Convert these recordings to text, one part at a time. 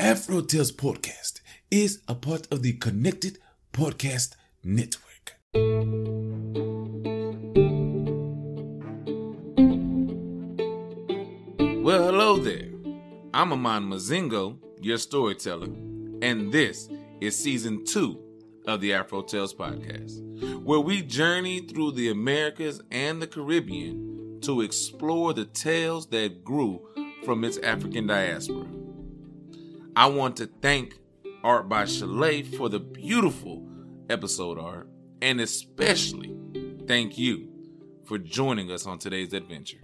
Afro Tales Podcast is a part of the Connected Podcast Network. Well, hello there. I'm Aman Mazingo, your storyteller, and this is season two of the Afro Tales podcast, where we journey through the Americas and the Caribbean to explore the tales that grew from its African diaspora. I want to thank Art by Chalet for the beautiful episode art, and especially thank you for joining us on today's adventure.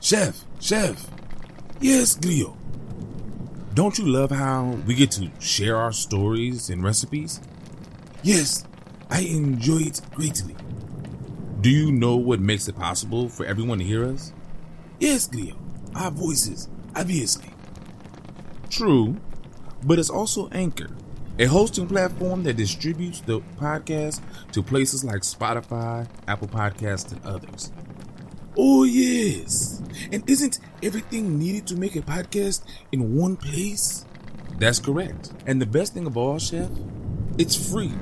Chef, chef. Yes, Glio. Don't you love how we get to share our stories and recipes? Yes, I enjoy it greatly. Do you know what makes it possible for everyone to hear us? Yes, Glio. Our voices, obviously. True, but it's also Anchor, a hosting platform that distributes the podcast to places like Spotify, Apple Podcasts, and others. Oh, yes. And isn't everything needed to make a podcast in one place? That's correct. And the best thing of all, Chef, it's free.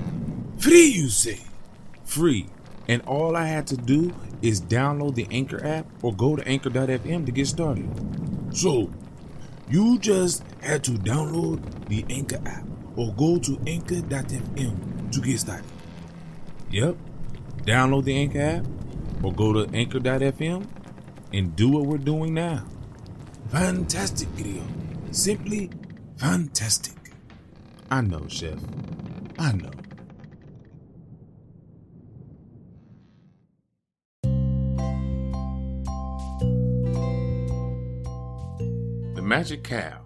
Free, you say? Free. And all I had to do is download the Anchor app or go to anchor.fm to get started. So, you just had to download the Anchor app or go to anchor.fm to get started. Yep. Download the Anchor app or go to anchor.fm and do what we're doing now. Fantastic video. Simply fantastic. I know, Chef. I know. Magic Cow.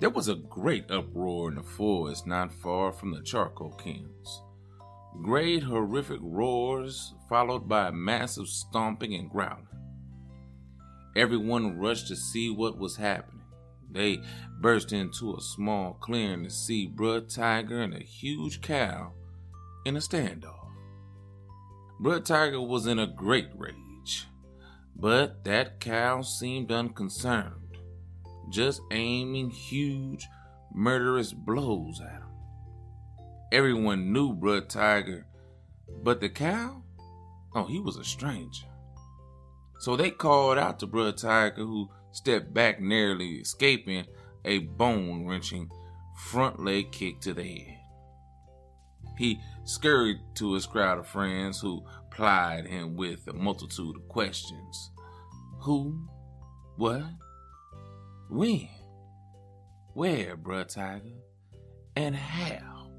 There was a great uproar in the forest not far from the charcoal kilns. Great horrific roars, followed by a massive stomping and growling. Everyone rushed to see what was happening. They burst into a small clearing to see Brud Tiger and a huge cow in a standoff. Brud Tiger was in a great rage, but that cow seemed unconcerned, just aiming huge, murderous blows at him. Everyone knew Brud Tiger, but the cow? Oh, he was a stranger. So they called out to Brud Tiger, who stepped back, narrowly escaping a bone wrenching front leg kick to the head. He scurried to his crowd of friends, who plied him with a multitude of questions Who? What? When? Where, Brud Tiger? And how?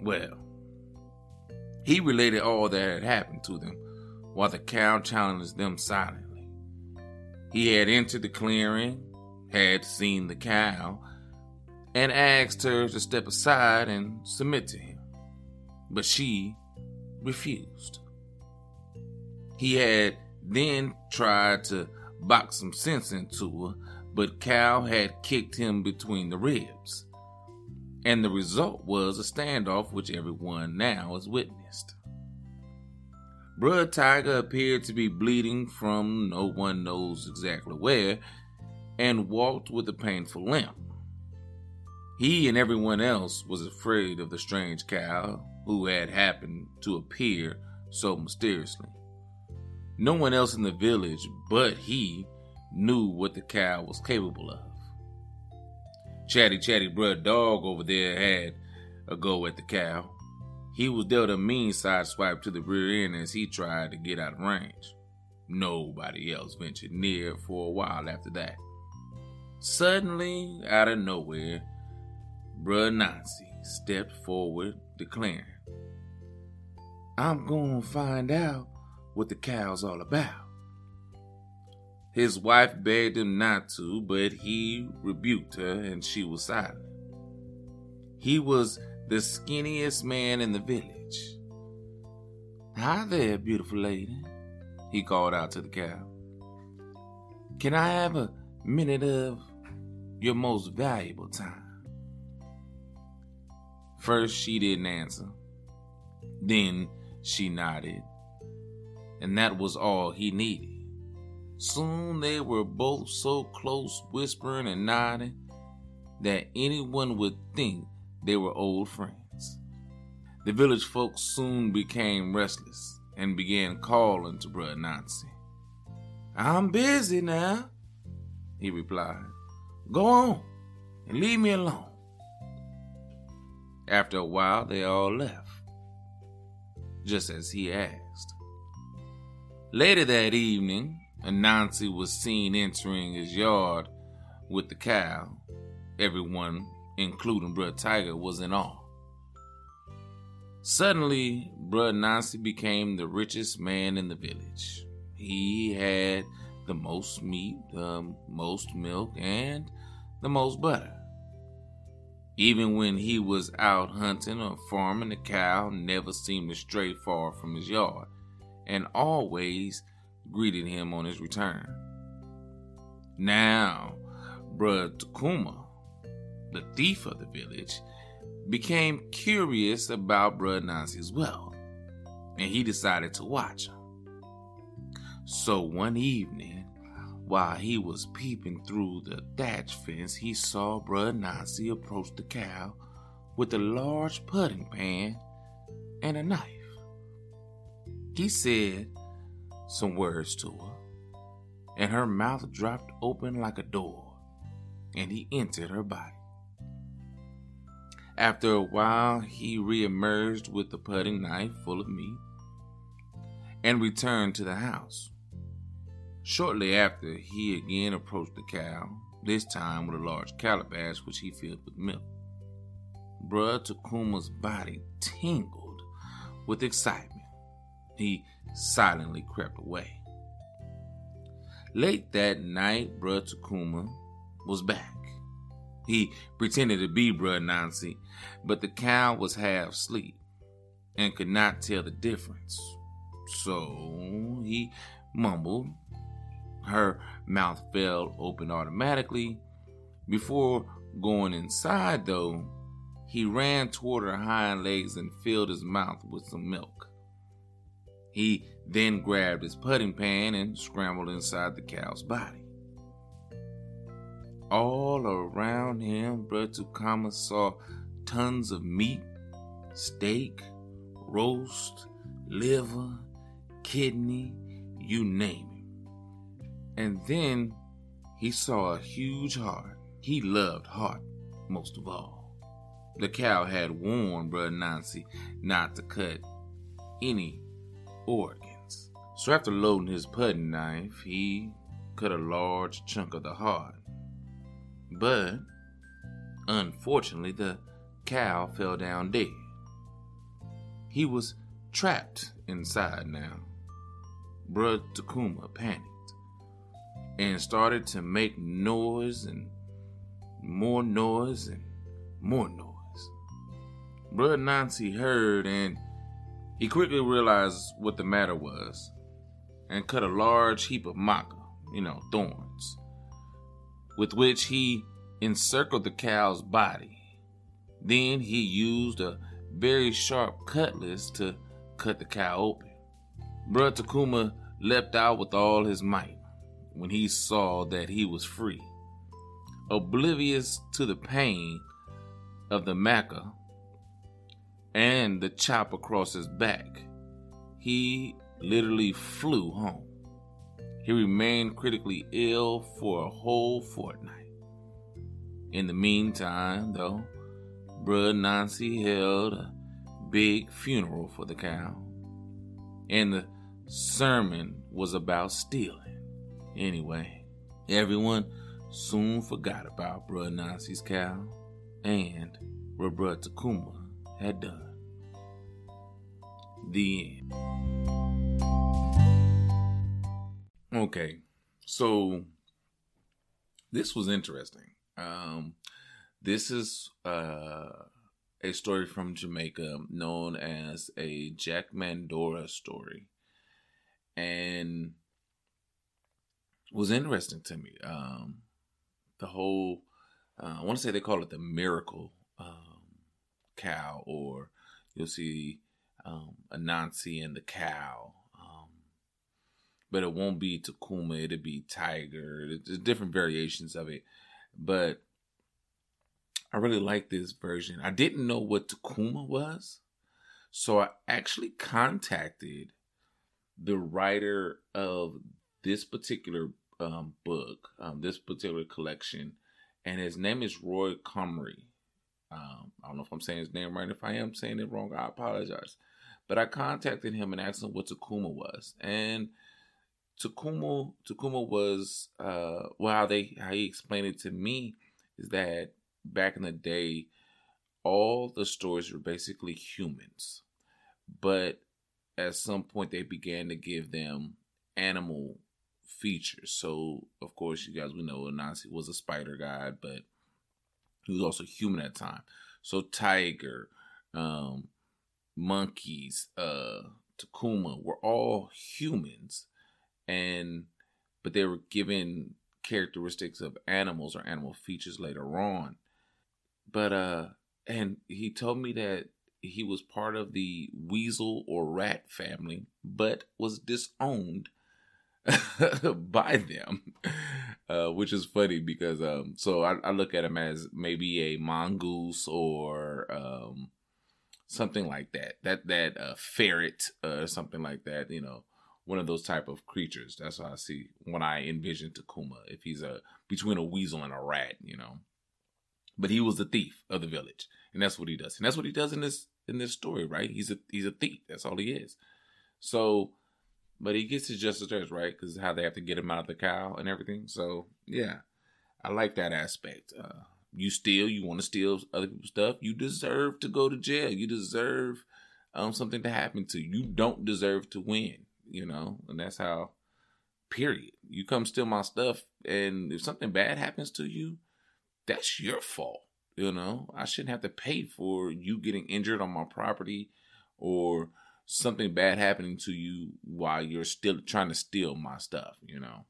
Well, he related all that had happened to them while the cow challenged them silently. He had entered the clearing, had seen the cow, and asked her to step aside and submit to him. But she refused. He had then tried to box some sense into her, but Cal had kicked him between the ribs and the result was a standoff which everyone now has witnessed. Brud Tiger appeared to be bleeding from no one knows exactly where and walked with a painful limp. He and everyone else was afraid of the strange cow who had happened to appear so mysteriously. No one else in the village but he knew what the cow was capable of. Chatty Chatty Brud Dog over there had a go at the cow. He was dealt a mean side swipe to the rear end as he tried to get out of range. Nobody else ventured near for a while after that. Suddenly, out of nowhere, Brud Nancy stepped forward, declaring, I'm going to find out what the cow's all about. His wife begged him not to, but he rebuked her and she was silent. He was the skinniest man in the village. Hi there, beautiful lady, he called out to the cow. Can I have a minute of your most valuable time? First, she didn't answer. Then she nodded and that was all he needed. Soon they were both so close, whispering and nodding, that anyone would think they were old friends. The village folks soon became restless and began calling to Brother Nancy. I'm busy now, he replied. Go on and leave me alone. After a while, they all left, just as he asked. Later that evening, Anansi was seen entering his yard with the cow. Everyone, including Brother Tiger, was in awe. Suddenly, Brother Nancy became the richest man in the village. He had the most meat, the most milk, and the most butter. Even when he was out hunting or farming, the cow never seemed to stray far from his yard and always greeted him on his return. Now, Brother Takuma, the thief of the village, became curious about Brother Nancy's wealth, and he decided to watch him. So one evening, while he was peeping through the thatch fence, he saw Brother Nancy approach the cow with a large pudding pan and a knife. He said some words to her, and her mouth dropped open like a door, and he entered her body. After a while, he reemerged with the pudding knife full of meat and returned to the house. Shortly after, he again approached the cow, this time with a large calabash which he filled with milk. Brother Takuma's body tingled with excitement. He silently crept away. Late that night, Brother Takuma was back. He pretended to be Brother Nancy, but the cow was half asleep and could not tell the difference. So he mumbled her mouth fell open automatically. Before going inside, though, he ran toward her hind legs and filled his mouth with some milk. He then grabbed his pudding pan and scrambled inside the cow's body. All around him, Takuma saw tons of meat, steak, roast, liver, kidney, you name it. And then he saw a huge heart. He loved heart most of all. The cow had warned Brother Nancy not to cut any organs. So after loading his pudding knife, he cut a large chunk of the heart. But unfortunately, the cow fell down dead. He was trapped inside now. Brother Takuma panicked and started to make noise and more noise and more noise. Brother Nancy heard and he quickly realized what the matter was and cut a large heap of maca, you know, thorns, with which he encircled the cow's body. Then he used a very sharp cutlass to cut the cow open. Brother Takuma leapt out with all his might when he saw that he was free. Oblivious to the pain of the maca and the chop across his back, he literally flew home. He remained critically ill for a whole fortnight. In the meantime, though, Brother Nancy held a big funeral for the cow, and the sermon was about stealing. Anyway, everyone soon forgot about Brother Nancy's cow and what Brother Takuma had done. The end. Okay, so this was interesting. Um, this is uh, a story from Jamaica known as a Jack Mandora story. And was interesting to me. Um, the whole, uh, I want to say they call it the miracle um, cow, or you'll see um, Anansi and the cow. Um, but it won't be Takuma. It'll be Tiger. There's different variations of it, but I really like this version. I didn't know what Takuma was, so I actually contacted the writer of this particular um, book, um, this particular collection, and his name is Roy Comrie. Um, I don't know if I'm saying his name right. If I am saying it wrong, I apologize. But I contacted him and asked him what Takuma was, and Takuma Takuma was uh, well how they how he explained it to me is that back in the day, all the stories were basically humans, but at some point they began to give them animal features. So of course, you guys we know Anansi was a spider god, but he was also human at time. So tiger, um, monkeys, uh, Takuma were all humans, and but they were given characteristics of animals or animal features later on. But uh, and he told me that he was part of the weasel or rat family, but was disowned by them, uh, which is funny because um, so I, I, look at him as maybe a mongoose or um, something like that. That that uh, ferret or uh, something like that. You know, one of those type of creatures. That's what I see when I envision Takuma. If he's a between a weasel and a rat, you know. But he was the thief of the village, and that's what he does. And that's what he does in this in this story, right? He's a he's a thief. That's all he is. So, but he gets his justice just right? Because how they have to get him out of the cow and everything. So yeah, I like that aspect. Uh, you steal, you want to steal other people's stuff, you deserve to go to jail. You deserve um, something to happen to you. You don't deserve to win, you know, and that's how. Period. You come steal my stuff, and if something bad happens to you, that's your fault. You know, I shouldn't have to pay for you getting injured on my property or something bad happening to you while you're still trying to steal my stuff, you know.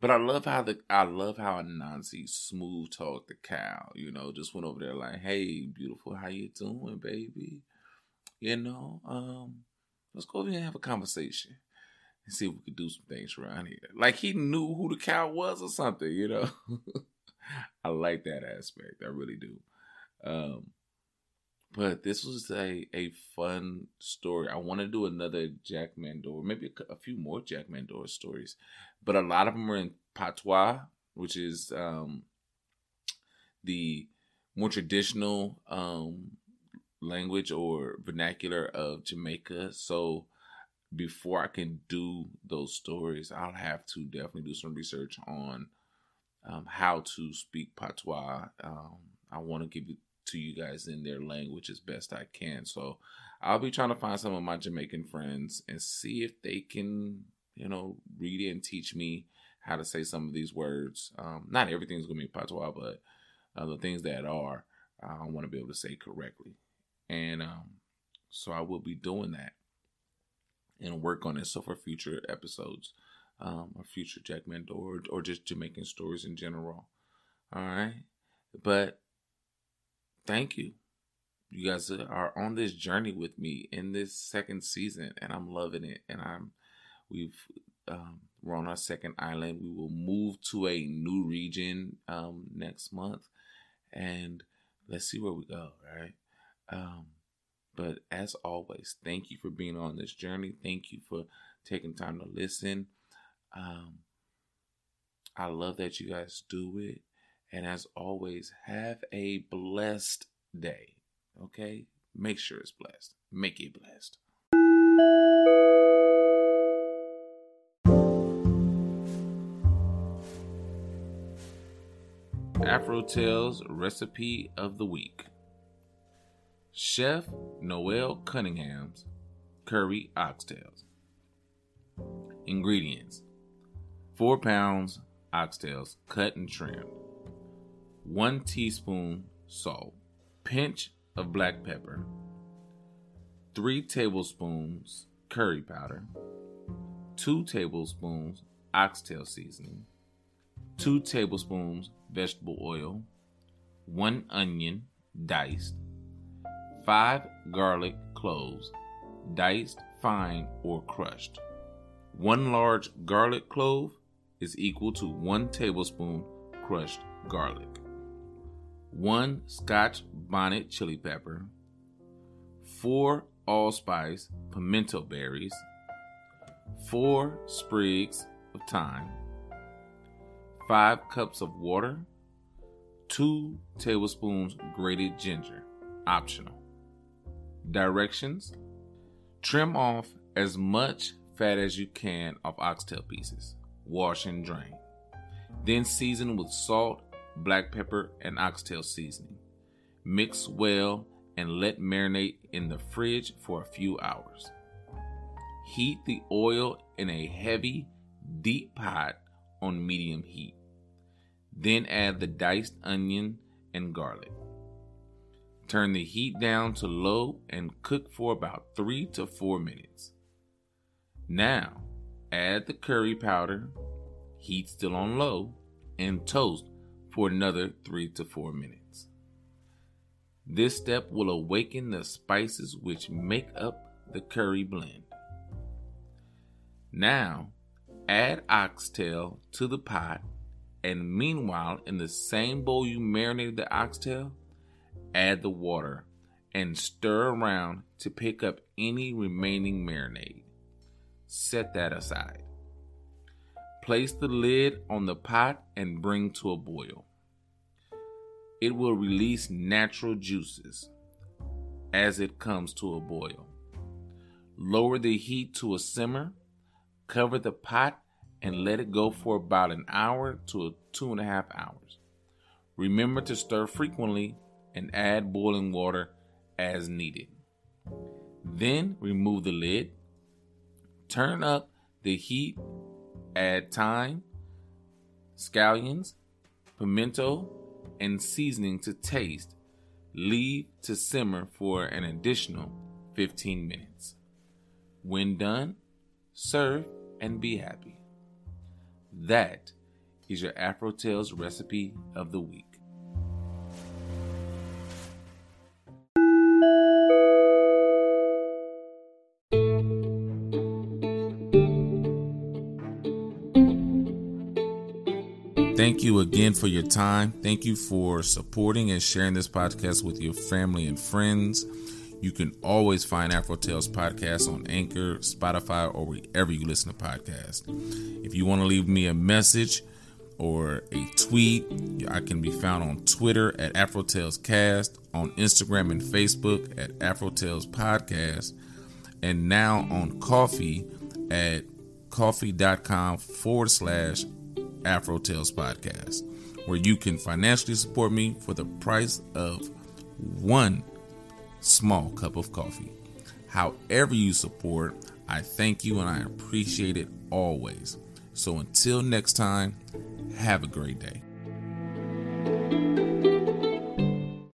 But I love how the I love how Anansi smooth talked the cow, you know, just went over there like, "Hey, beautiful, how you doing, baby? You know, um, let's go over here and have a conversation and see if we could do some things around here." Like he knew who the cow was or something, you know. I like that aspect. I really do. Um, but this was a, a fun story. I want to do another Jack Mandor, maybe a, a, few more Jack Mandor stories, but a lot of them are in patois, which is um, the more traditional um, language or vernacular of Jamaica. So before I can do those stories, I'll have to definitely do some research on um, how to speak patois. Um, I want to give it to you guys in their language as best I can. So I'll be trying to find some of my Jamaican friends and see if they can, you know, read it and teach me how to say some of these words. Um, not everything's going to be patois, but uh, the things that are, I want to be able to say correctly. And um, so I will be doing that and work on it. So for future episodes, um, or future Jack Mandor or, or just Jamaican stories in general. All right. But thank you. You guys are on this journey with me in this second season, and I'm loving it. And I'm, we've, um, we're on our second island. We will move to a new region um, next month, and let's see where we go. Right. Um, but as always, thank you for being on this journey. Thank you for taking time to listen. Um, I love that you guys do it. And as always, have a blessed day. Okay? Make sure it's blessed. Make it blessed. Afro Tales Recipe of the Week Chef Noel Cunningham's Curry Oxtails. Ingredients 4 pounds oxtails cut and trimmed, 1 teaspoon salt, pinch of black pepper, 3 tablespoons curry powder, 2 tablespoons oxtail seasoning, 2 tablespoons vegetable oil, 1 onion diced, 5 garlic cloves diced fine or crushed, One large garlic clove is equal to one tablespoon crushed garlic. One scotch bonnet chili pepper. Four allspice pimento berries. Four sprigs of thyme. Five cups of water. Two tablespoons grated ginger, optional. Directions Trim off as much fat as you can off oxtail pieces. Wash and drain. Then season with salt, black pepper, and oxtail seasoning. Mix well and let marinate in the fridge for a few hours. Heat the oil in a heavy, deep pot on medium heat. Then add the diced onion and garlic. Turn the heat down to low and cook for about 3 to 4 minutes. Now, add the curry powder, heat still on low, and toast for another 3 to 4 minutes. This step will awaken the spices which make up the curry blend. Now, add oxtail to the pot, and meanwhile, in the same bowl you marinated the oxtail, add the water and stir around to pick up any remaining marinade. Set that aside. Place the lid on the pot and bring to a boil. It will release natural juices as it comes to a boil. Lower the heat to a simmer, cover the pot, and let it go for about an hour to two and a half hours. Remember to stir frequently and add boiling water as needed. Then remove the lid, turn up the heat, add thyme, scallions, pimento, and seasoning to taste. Leave to simmer for an additional 15 minutes. When done, serve and be happy. That is your Afro Tales recipe of the week. You again for your time. Thank you for supporting and sharing this podcast with your family and friends. You can always find Afro Tales podcast on Anchor, Spotify, or wherever you listen to podcasts. If you want to leave me a message or a tweet, I can be found on Twitter at Afro Tales Cast, on Instagram and Facebook at Afro Tales Podcast, and now on Ko-fi at ko-fi.com forward slash Afro Tales Podcast, where you can financially support me for the price of one small cup of coffee. However, you support, I thank you and I appreciate it always. So until next time, have a great day.